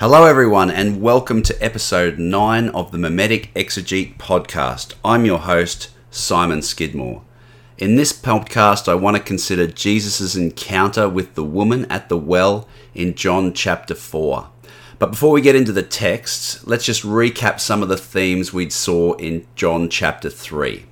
Hello, everyone, and welcome to episode 9 of the Mimetic Exegete podcast. I'm your host, Simon Skidmore. In this podcast, I want to consider Jesus' encounter with the woman at the well in John chapter 4. But before we get into the texts, let's just recap some of the themes we saw in John chapter 3.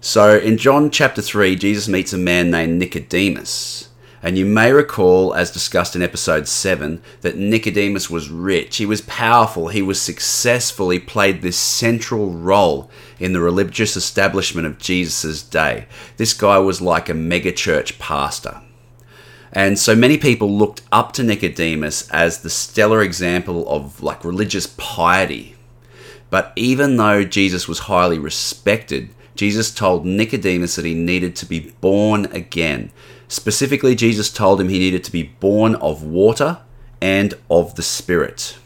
So, in John chapter 3, Jesus meets a man named Nicodemus. And you may recall, as discussed in episode 7, that Nicodemus was rich. He was powerful. He was successful. He played this central role in the religious establishment of Jesus' day. This guy was like a megachurch pastor. And so many people looked up to Nicodemus as the stellar example of like religious piety. But even though Jesus was highly respected, Jesus told Nicodemus that he needed to be born again. Specifically, Jesus told him he needed to be born of water and of the Spirit.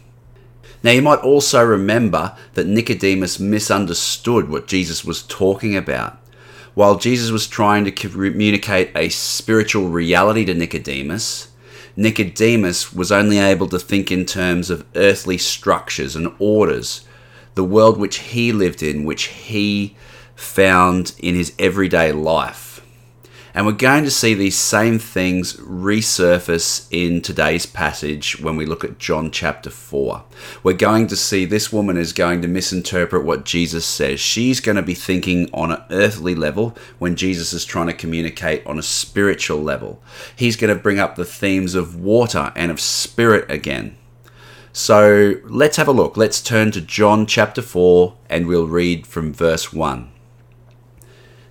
Now, you might also remember that Nicodemus misunderstood what Jesus was talking about. While Jesus was trying to communicate a spiritual reality to Nicodemus, Nicodemus was only able to think in terms of earthly structures and orders, the world which he lived in, which he found in his everyday life. And we're going to see these same things resurface in today's passage when we look at John chapter 4. We're going to see this woman is going to misinterpret what Jesus says. She's going to be thinking on an earthly level when Jesus is trying to communicate on a spiritual level. He's going to bring up the themes of water and of spirit again. So let's have a look. Let's turn to John chapter 4 and we'll read from verse 1.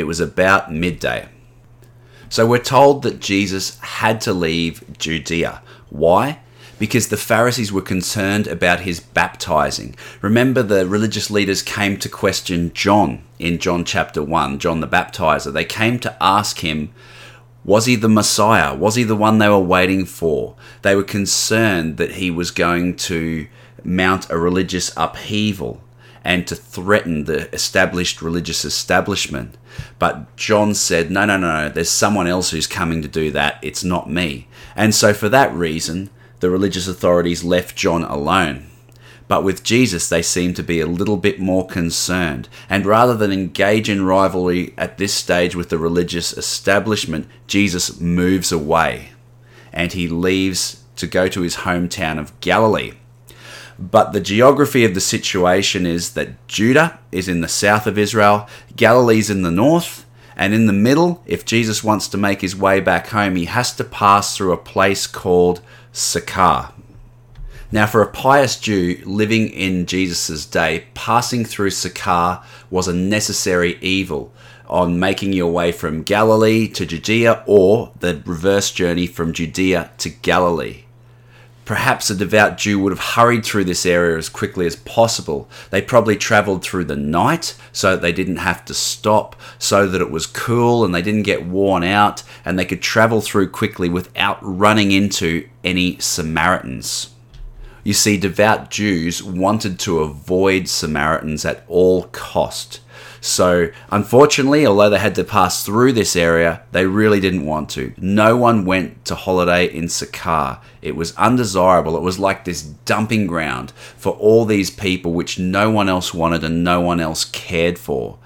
It was about midday. So we're told that Jesus had to leave Judea. Why? Because the Pharisees were concerned about his baptizing. Remember, the religious leaders came to question John in John chapter 1, John the baptizer. They came to ask him, was he the Messiah? Was he the one they were waiting for? They were concerned that he was going to mount a religious upheaval and to threaten the established religious establishment. But John said, no, no, no, there's someone else who's coming to do that. It's not me. And so, for that reason, the religious authorities left John alone. But with Jesus, they seem to be a little bit more concerned. And rather than engage in rivalry at this stage with the religious establishment, Jesus moves away and he leaves to go to his hometown of Galilee. But the geography of the situation is that Judah is in the south of Israel, Galilee's in the north, and in the middle, if Jesus wants to make his way back home, he has to pass through a place called Sychar. Now, for a pious Jew living in Jesus' day, passing through Sychar was a necessary evil on making your way from Galilee to Judea or the reverse journey from Judea to Galilee. Perhaps a devout Jew would have hurried through this area as quickly as possible. They probably travelled through the night so that they didn't have to stop, so that it was cool and they didn't get worn out, and they could travel through quickly without running into any Samaritans. You see, devout Jews wanted to avoid Samaritans at all cost. So, unfortunately, although they had to pass through this area, they really didn't want to. No one went to holiday in Sychar. It was undesirable. It was like this dumping ground for all these people which no one else wanted and no one else cared for.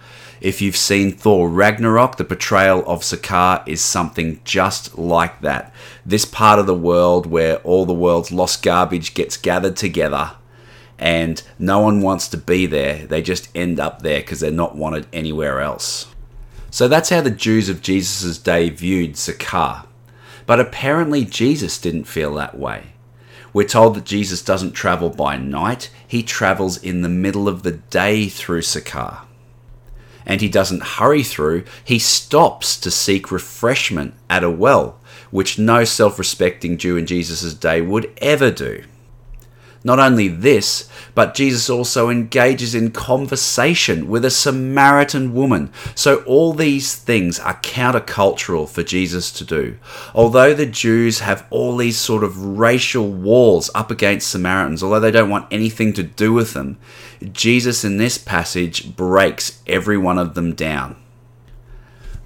If you've seen Thor Ragnarok, the portrayal of Sychar is something just like that. This part of the world where all the world's lost garbage gets gathered together and no one wants to be there. They just end up there because they're not wanted anywhere else. So that's how the Jews of Jesus' day viewed Sychar. But apparently, Jesus didn't feel that way. We're told that Jesus doesn't travel by night, he travels in the middle of the day through Sychar. And he doesn't hurry through, he stops to seek refreshment at a well, which no self respecting Jew in Jesus' day would ever do. Not only this, but Jesus also engages in conversation with a Samaritan woman. So all these things are countercultural for Jesus to do. Although the Jews have all these sort of racial walls up against Samaritans, although they don't want anything to do with them, Jesus in this passage breaks every one of them down.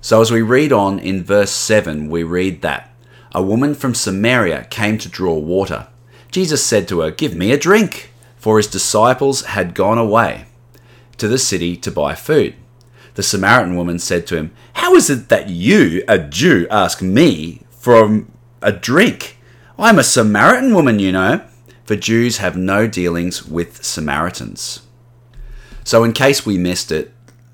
So as we read on in verse 7, we read that a woman from Samaria came to draw water. Jesus said to her, Give me a drink, for his disciples had gone away to the city to buy food. The Samaritan woman said to him, How is it that you, a Jew, ask me for a drink? I'm a Samaritan woman, you know, for Jews have no dealings with Samaritans. So, in case we missed it,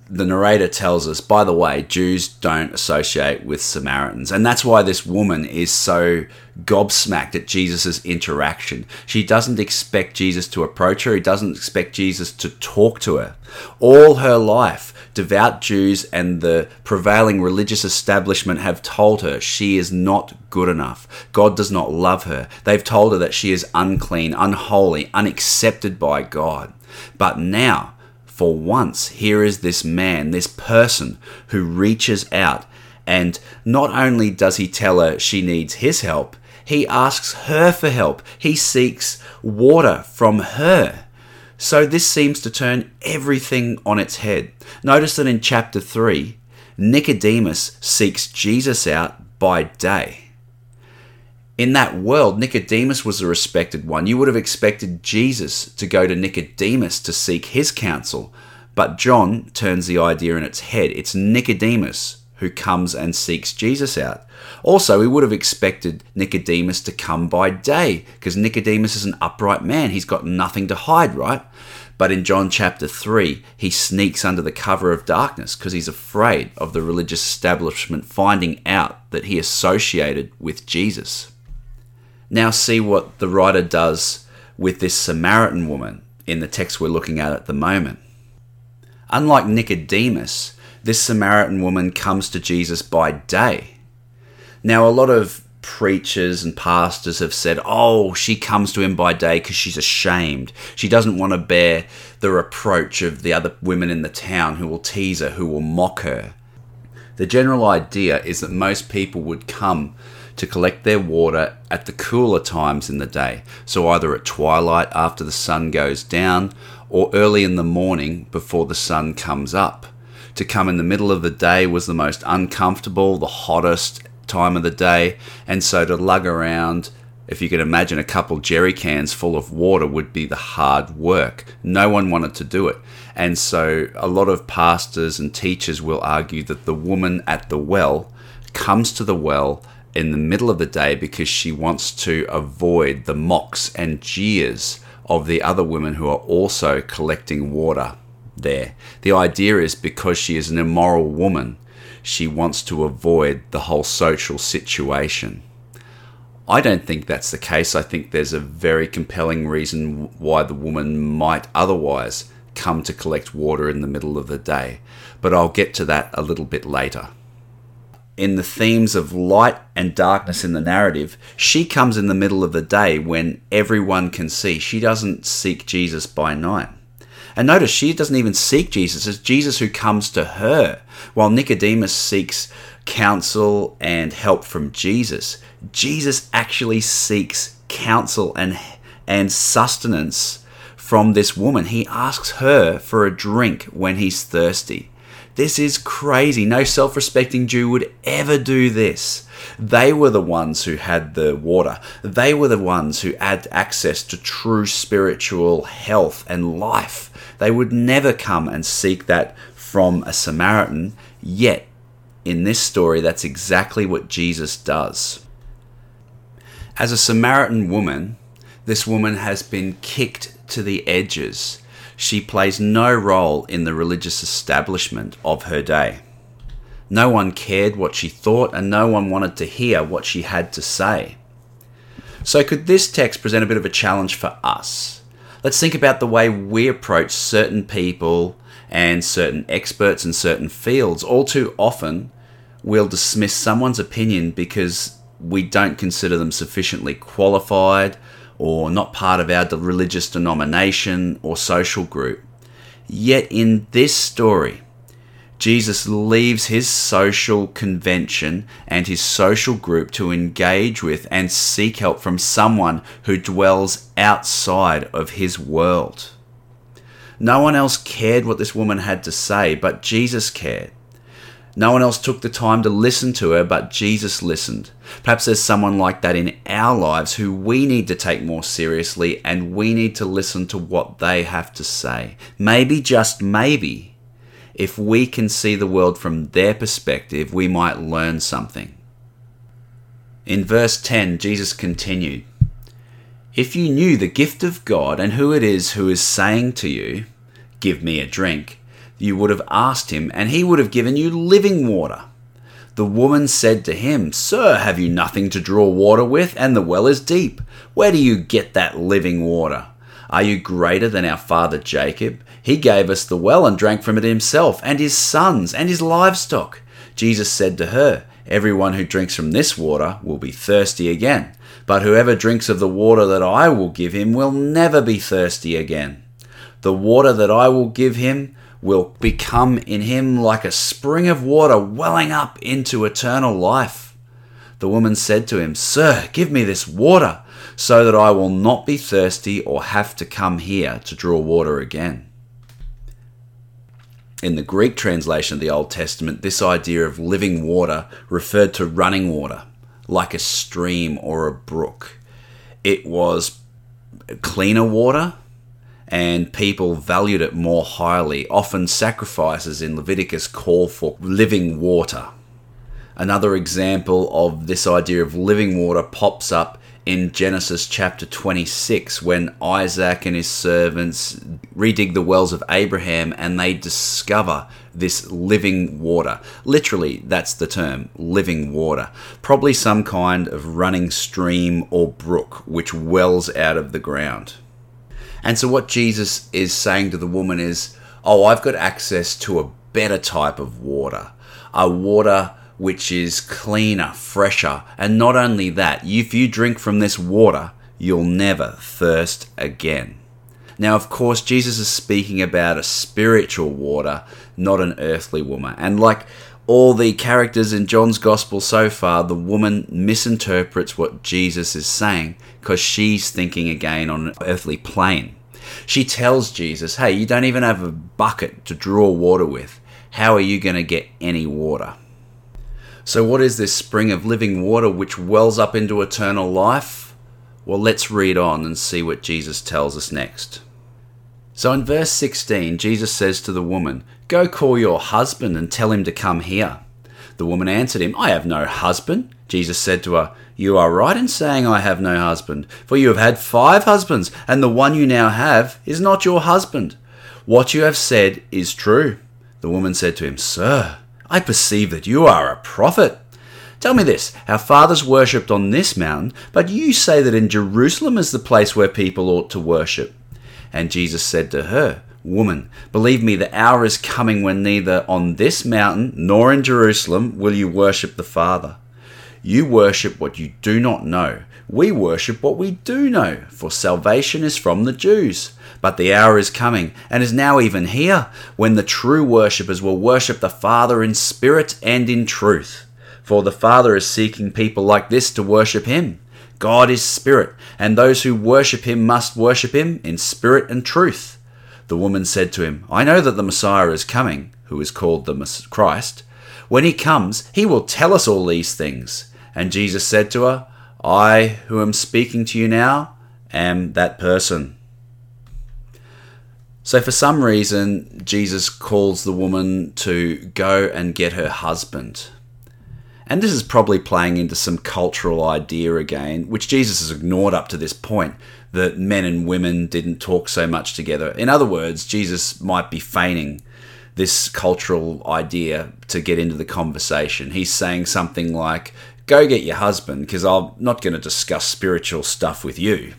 the narrator tells us, by the way, Jews don't associate with Samaritans. And that's why this woman is so gobsmacked at Jesus' interaction. She doesn't expect Jesus to approach her, he doesn't expect Jesus to talk to her. All her life, devout Jews and the prevailing religious establishment have told her she is not good enough. God does not love her. They've told her that she is unclean, unholy, unaccepted by God. But now, for once, here is this man, this person who reaches out, and not only does he tell her she needs his help, he asks her for help. He seeks water from her. So this seems to turn everything on its head. Notice that in chapter 3, Nicodemus seeks Jesus out by day in that world, Nicodemus was a respected one. You would have expected Jesus to go to Nicodemus to seek his counsel, but John turns the idea in its head. It's Nicodemus who comes and seeks Jesus out. Also, we would have expected Nicodemus to come by day, because Nicodemus is an upright man. He's got nothing to hide, right? But in John chapter 3, he sneaks under the cover of darkness because he's afraid of the religious establishment finding out that he associated with Jesus. Now, see what the writer does with this Samaritan woman in the text we're looking at at the moment. Unlike Nicodemus, this Samaritan woman comes to Jesus by day. Now, a lot of preachers and pastors have said, oh, she comes to him by day because she's ashamed. She doesn't want to bear the reproach of the other women in the town who will tease her, who will mock her. The general idea is that most people would come to collect their water at the cooler times in the day, so either at twilight after the sun goes down or early in the morning before the sun comes up. To come in the middle of the day was the most uncomfortable, the hottest time of the day, and so to lug around if you could imagine a couple jerry cans full of water would be the hard work. No one wanted to do it. And so a lot of pastors and teachers will argue that the woman at the well comes to the well in the middle of the day because she wants to avoid the mocks and jeers of the other women who are also collecting water there. The idea is because she is an immoral woman, she wants to avoid the whole social situation. I don't think that's the case. I think there's a very compelling reason why the woman might otherwise come to collect water in the middle of the day, but I'll get to that a little bit later in the themes of light and darkness in the narrative, she comes in the middle of the day when everyone can see. She doesn't seek Jesus by night. And notice she doesn't even seek Jesus, it's Jesus who comes to her, while Nicodemus seeks counsel and help from Jesus. Jesus actually seeks counsel and, and sustenance from this woman. He asks her for a drink when he's thirsty. This is crazy. No self respecting Jew would ever do this. They were the ones who had the water. They were the ones who had access to true spiritual health and life. They would never come and seek that from a Samaritan. Yet, in this story, that's exactly what Jesus does. As a Samaritan woman, this woman has been kicked to the edges she plays no role in the religious establishment of her day. No one cared what she thought, and no one wanted to hear what she had to say. So, could this text present a bit of a challenge for us? Let's think about the way we approach certain people and certain experts in certain fields. All too often, we'll dismiss someone's opinion because we don't consider them sufficiently qualified or not part of our religious denomination or social group. Yet in this story, Jesus leaves his social convention and his social group to engage with and seek help from someone who dwells outside of his world. No one else cared what this woman had to say, but Jesus cared. No one else took the time to listen to her, but Jesus listened. Perhaps there's someone like that in our lives who we need to take more seriously and we need to listen to what they have to say. Maybe, just maybe, if we can see the world from their perspective, we might learn something. In verse 10, Jesus continued If you knew the gift of God and who it is who is saying to you, Give me a drink you would have asked him, and he would have given you living water. The woman said to him, Sir, have you nothing to draw water with, and the well is deep? Where do you get that living water? Are you greater than our father Jacob? He gave us the well and drank from it himself, and his sons, and his livestock. Jesus said to her, Everyone who drinks from this water will be thirsty again, but whoever drinks of the water that I will give him will never be thirsty again. The water that I will give him will become in him like a spring of water welling up into eternal life. The woman said to him, Sir, give me this water, so that I will not be thirsty or have to come here to draw water again. In the Greek translation of the Old Testament, this idea of living water referred to running water, like a stream or a brook. It was cleaner water, and people valued it more highly. Often, sacrifices in Leviticus call for living water. Another example of this idea of living water pops up in Genesis chapter 26 when Isaac and his servants redig the wells of Abraham and they discover this living water. Literally, that's the term living water. Probably some kind of running stream or brook which wells out of the ground. And so, what Jesus is saying to the woman is, Oh, I've got access to a better type of water, a water which is cleaner, fresher. And not only that, if you drink from this water, you'll never thirst again. Now, of course, Jesus is speaking about a spiritual water, not an earthly woman. And like all the characters in John's gospel so far, the woman misinterprets what Jesus is saying because she's thinking again on an earthly plane. She tells Jesus, Hey, you don't even have a bucket to draw water with. How are you going to get any water? So, what is this spring of living water which wells up into eternal life? Well, let's read on and see what Jesus tells us next. So, in verse 16, Jesus says to the woman, Go call your husband and tell him to come here. The woman answered him, I have no husband. Jesus said to her, You are right in saying I have no husband, for you have had five husbands, and the one you now have is not your husband. What you have said is true. The woman said to him, Sir, I perceive that you are a prophet. Tell me this Our fathers worshipped on this mountain, but you say that in Jerusalem is the place where people ought to worship. And Jesus said to her, Woman, believe me, the hour is coming when neither on this mountain nor in Jerusalem will you worship the Father. You worship what you do not know. We worship what we do know, for salvation is from the Jews. But the hour is coming, and is now even here, when the true worshippers will worship the Father in spirit and in truth. For the Father is seeking people like this to worship Him. God is spirit, and those who worship Him must worship Him in spirit and truth. The woman said to him, I know that the Messiah is coming, who is called the Christ. When he comes, he will tell us all these things. And Jesus said to her, I, who am speaking to you now, am that person. So, for some reason, Jesus calls the woman to go and get her husband. And this is probably playing into some cultural idea again, which Jesus has ignored up to this point that men and women didn't talk so much together. In other words, Jesus might be feigning this cultural idea to get into the conversation. He's saying something like, Go get your husband, because I'm not going to discuss spiritual stuff with you.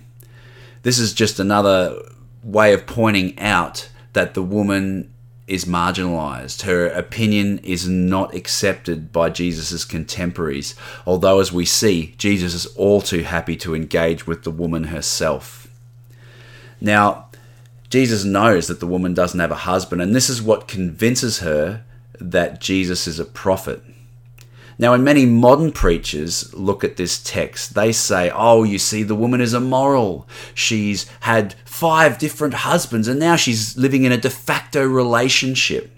This is just another way of pointing out that the woman is marginalized. Her opinion is not accepted by Jesus' contemporaries, although, as we see, Jesus is all too happy to engage with the woman herself. Now, Jesus knows that the woman doesn't have a husband, and this is what convinces her that Jesus is a prophet. Now, when many modern preachers look at this text, they say, Oh, you see, the woman is immoral. She's had five different husbands and now she's living in a de facto relationship.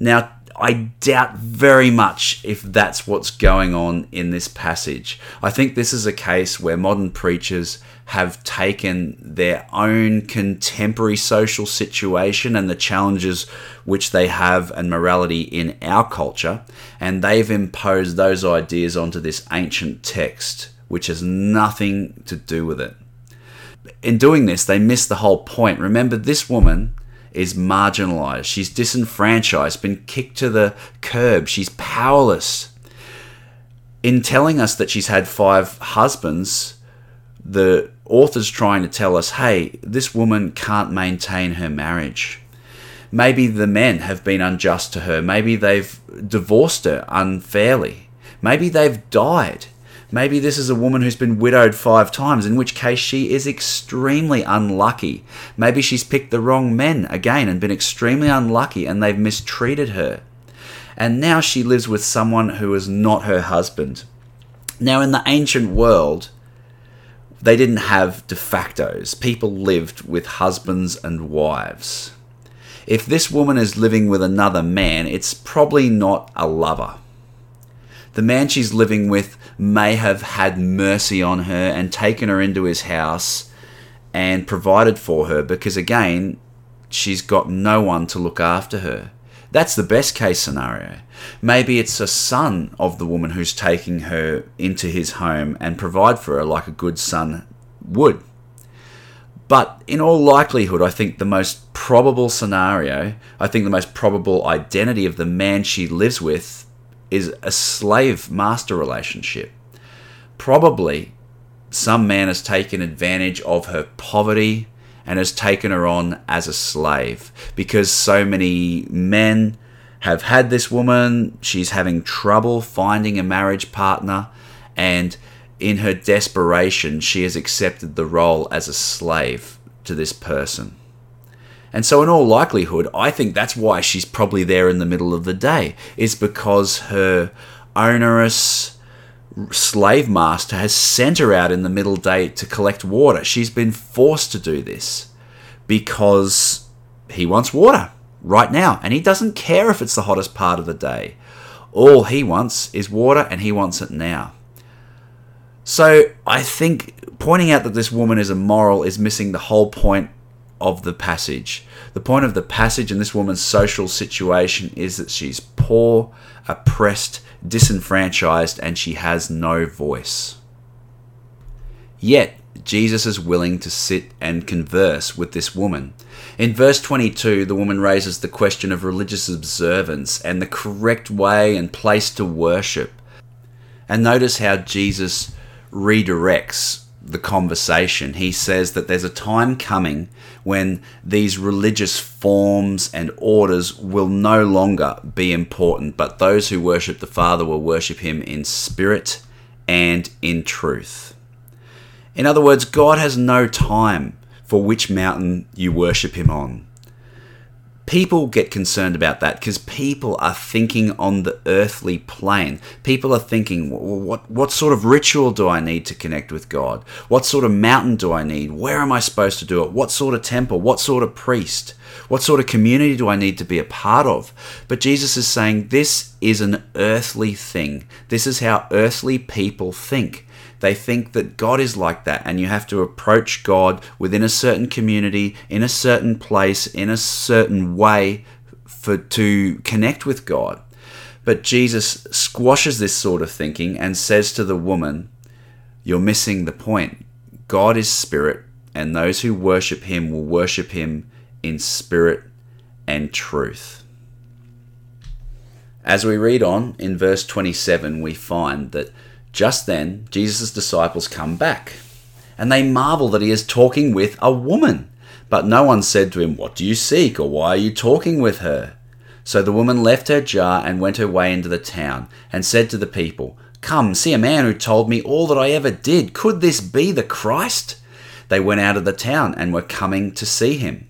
Now, I doubt very much if that's what's going on in this passage. I think this is a case where modern preachers have taken their own contemporary social situation and the challenges which they have and morality in our culture, and they've imposed those ideas onto this ancient text, which has nothing to do with it. In doing this, they miss the whole point. Remember, this woman is marginalized. She's disenfranchised, been kicked to the curb. She's powerless. In telling us that she's had five husbands, the author's trying to tell us hey, this woman can't maintain her marriage. Maybe the men have been unjust to her. Maybe they've divorced her unfairly. Maybe they've died. Maybe this is a woman who's been widowed five times, in which case she is extremely unlucky. Maybe she's picked the wrong men again and been extremely unlucky and they've mistreated her. And now she lives with someone who is not her husband. Now, in the ancient world, they didn't have de factos. People lived with husbands and wives. If this woman is living with another man, it's probably not a lover. The man she's living with may have had mercy on her and taken her into his house and provided for her because, again, she's got no one to look after her. That's the best case scenario. Maybe it's a son of the woman who's taking her into his home and provide for her like a good son would. But in all likelihood, I think the most probable scenario, I think the most probable identity of the man she lives with is a slave master relationship. Probably some man has taken advantage of her poverty and has taken her on as a slave because so many men have had this woman. She's having trouble finding a marriage partner, and in her desperation, she has accepted the role as a slave to this person. And so, in all likelihood, I think that's why she's probably there in the middle of the day, is because her onerous slave master has sent her out in the middle day to collect water. She's been forced to do this because he wants water right now, and he doesn't care if it's the hottest part of the day. All he wants is water, and he wants it now. So, I think pointing out that this woman is immoral is missing the whole point of the passage. The point of the passage and this woman's social situation is that she's poor, oppressed, disenfranchised, and she has no voice. Yet, Jesus is willing to sit and converse with this woman. In verse 22, the woman raises the question of religious observance and the correct way and place to worship. And notice how Jesus redirects the conversation. He says that there's a time coming when these religious forms and orders will no longer be important, but those who worship the Father will worship Him in spirit and in truth. In other words, God has no time for which mountain you worship Him on people get concerned about that because people are thinking on the earthly plane. People are thinking, what what sort of ritual do I need to connect with God? What sort of mountain do I need? Where am I supposed to do it? What sort of temple? What sort of priest? What sort of community do I need to be a part of? But Jesus is saying this is an earthly thing. This is how earthly people think. They think that God is like that, and you have to approach God within a certain community, in a certain place, in a certain way for to connect with God. But Jesus squashes this sort of thinking and says to the woman, You're missing the point. God is spirit, and those who worship him will worship him in spirit and truth. As we read on in verse 27, we find that just then, Jesus' disciples come back, and they marvel that he is talking with a woman. But no one said to him, What do you seek, or why are you talking with her? So the woman left her jar and went her way into the town, and said to the people, Come, see a man who told me all that I ever did. Could this be the Christ? They went out of the town and were coming to see him.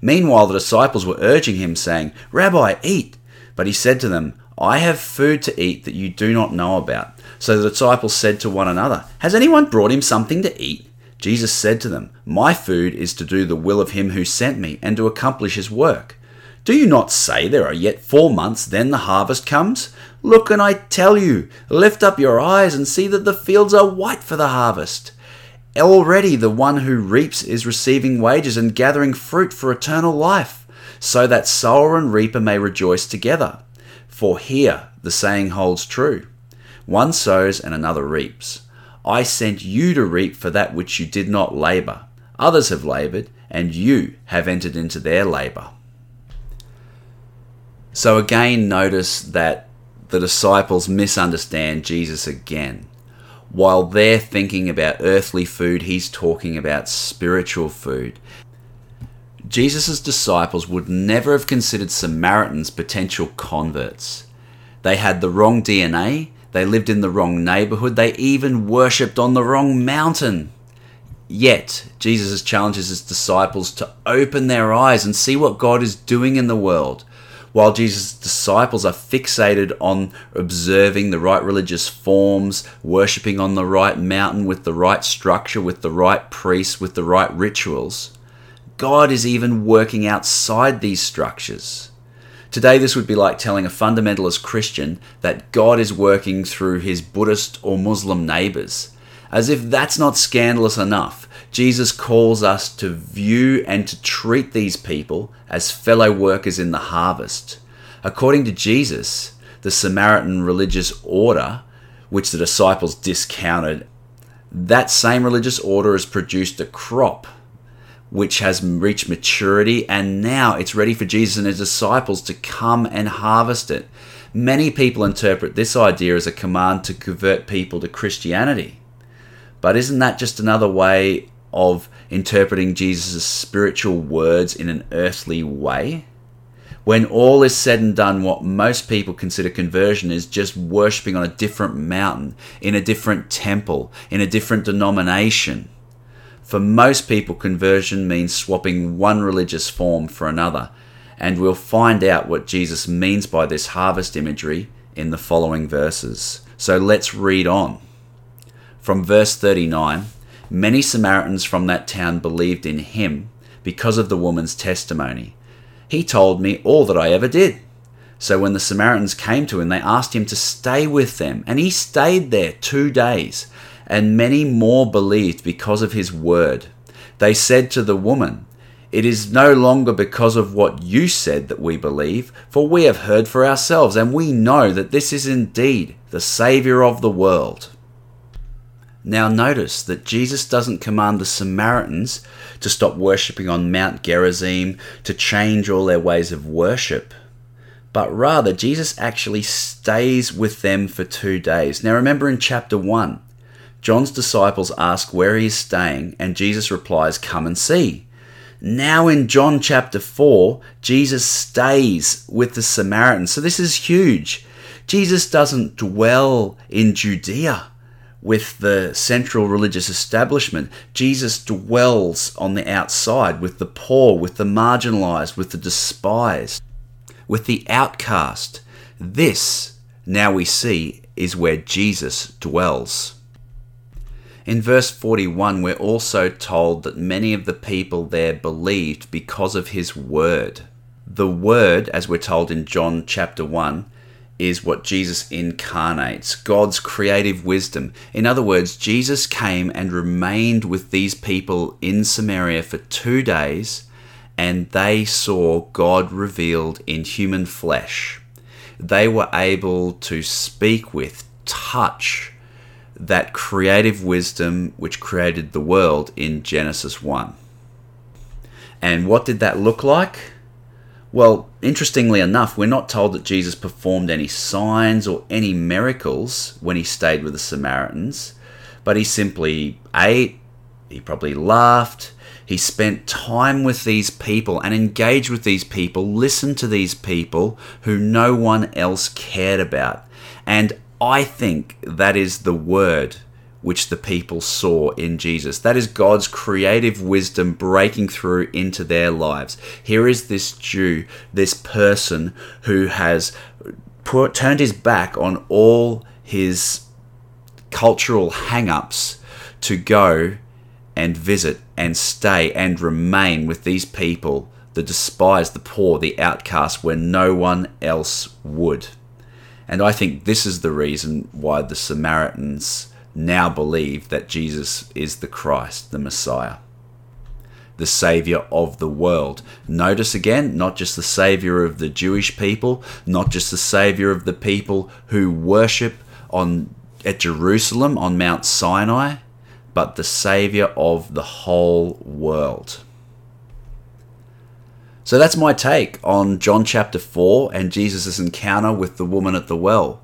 Meanwhile, the disciples were urging him, saying, Rabbi, eat. But he said to them, I have food to eat that you do not know about. So the disciples said to one another, Has anyone brought him something to eat? Jesus said to them, My food is to do the will of him who sent me and to accomplish his work. Do you not say there are yet four months, then the harvest comes? Look, and I tell you, lift up your eyes and see that the fields are white for the harvest. Already the one who reaps is receiving wages and gathering fruit for eternal life, so that sower and reaper may rejoice together. For here the saying holds true one sows and another reaps. I sent you to reap for that which you did not labour. Others have laboured, and you have entered into their labour. So again, notice that the disciples misunderstand Jesus again. While they're thinking about earthly food, he's talking about spiritual food. Jesus' disciples would never have considered Samaritans potential converts. They had the wrong DNA, they lived in the wrong neighborhood, they even worshipped on the wrong mountain. Yet, Jesus challenges his disciples to open their eyes and see what God is doing in the world while Jesus' disciples are fixated on observing the right religious forms, worshipping on the right mountain with the right structure, with the right priests, with the right rituals, God is even working outside these structures. Today, this would be like telling a fundamentalist Christian that God is working through his Buddhist or Muslim neighbors. As if that's not scandalous enough, Jesus calls us to view and to treat these people as fellow workers in the harvest. According to Jesus, the Samaritan religious order, which the disciples discounted, that same religious order has produced a crop which has reached maturity, and now it's ready for Jesus and his disciples to come and harvest it. Many people interpret this idea as a command to convert people to Christianity. But isn't that just another way of interpreting Jesus' spiritual words in an earthly way. When all is said and done, what most people consider conversion is just worshipping on a different mountain, in a different temple, in a different denomination. For most people, conversion means swapping one religious form for another, and we'll find out what Jesus means by this harvest imagery in the following verses. So let's read on. From verse 39 Many Samaritans from that town believed in him because of the woman's testimony. He told me all that I ever did. So when the Samaritans came to him, they asked him to stay with them, and he stayed there two days. And many more believed because of his word. They said to the woman, It is no longer because of what you said that we believe, for we have heard for ourselves, and we know that this is indeed the Saviour of the world. Now, notice that Jesus doesn't command the Samaritans to stop worshipping on Mount Gerizim, to change all their ways of worship, but rather, Jesus actually stays with them for two days. Now, remember in chapter 1, John's disciples ask where he is staying, and Jesus replies, Come and see. Now, in John chapter 4, Jesus stays with the Samaritans. So, this is huge. Jesus doesn't dwell in Judea with the central religious establishment. Jesus dwells on the outside with the poor, with the marginalized, with the despised, with the outcast. This, now we see, is where Jesus dwells. In verse 41, we're also told that many of the people there believed because of his word. The word, as we're told in John chapter 1, is what Jesus incarnates God's creative wisdom. In other words, Jesus came and remained with these people in Samaria for two days, and they saw God revealed in human flesh. They were able to speak with, touch that creative wisdom which created the world in Genesis 1. And what did that look like? Well, interestingly enough, we're not told that Jesus performed any signs or any miracles when he stayed with the Samaritans, but he simply ate, he probably laughed, He spent time with these people and engaged with these people, listened to these people who no one else cared about. And I think that is the word which the people saw in Jesus. That is God's creative wisdom breaking through into their lives. Here is this Jew, this person who has put, turned his back on all his cultural hang ups to go and visit and stay and remain with these people, the despised, the poor, the outcast, where no one else would. And I think this is the reason why the Samaritans now believe that Jesus is the Christ, the Messiah, the Savior of the world. Notice again, not just the Savior of the Jewish people, not just the Savior of the people who worship on at Jerusalem on Mount Sinai, but the Savior of the whole world. So that's my take on John chapter 4 and Jesus' encounter with the woman at the well.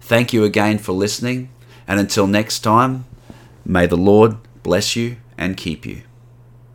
Thank you again for listening. And until next time, may the Lord bless you and keep you.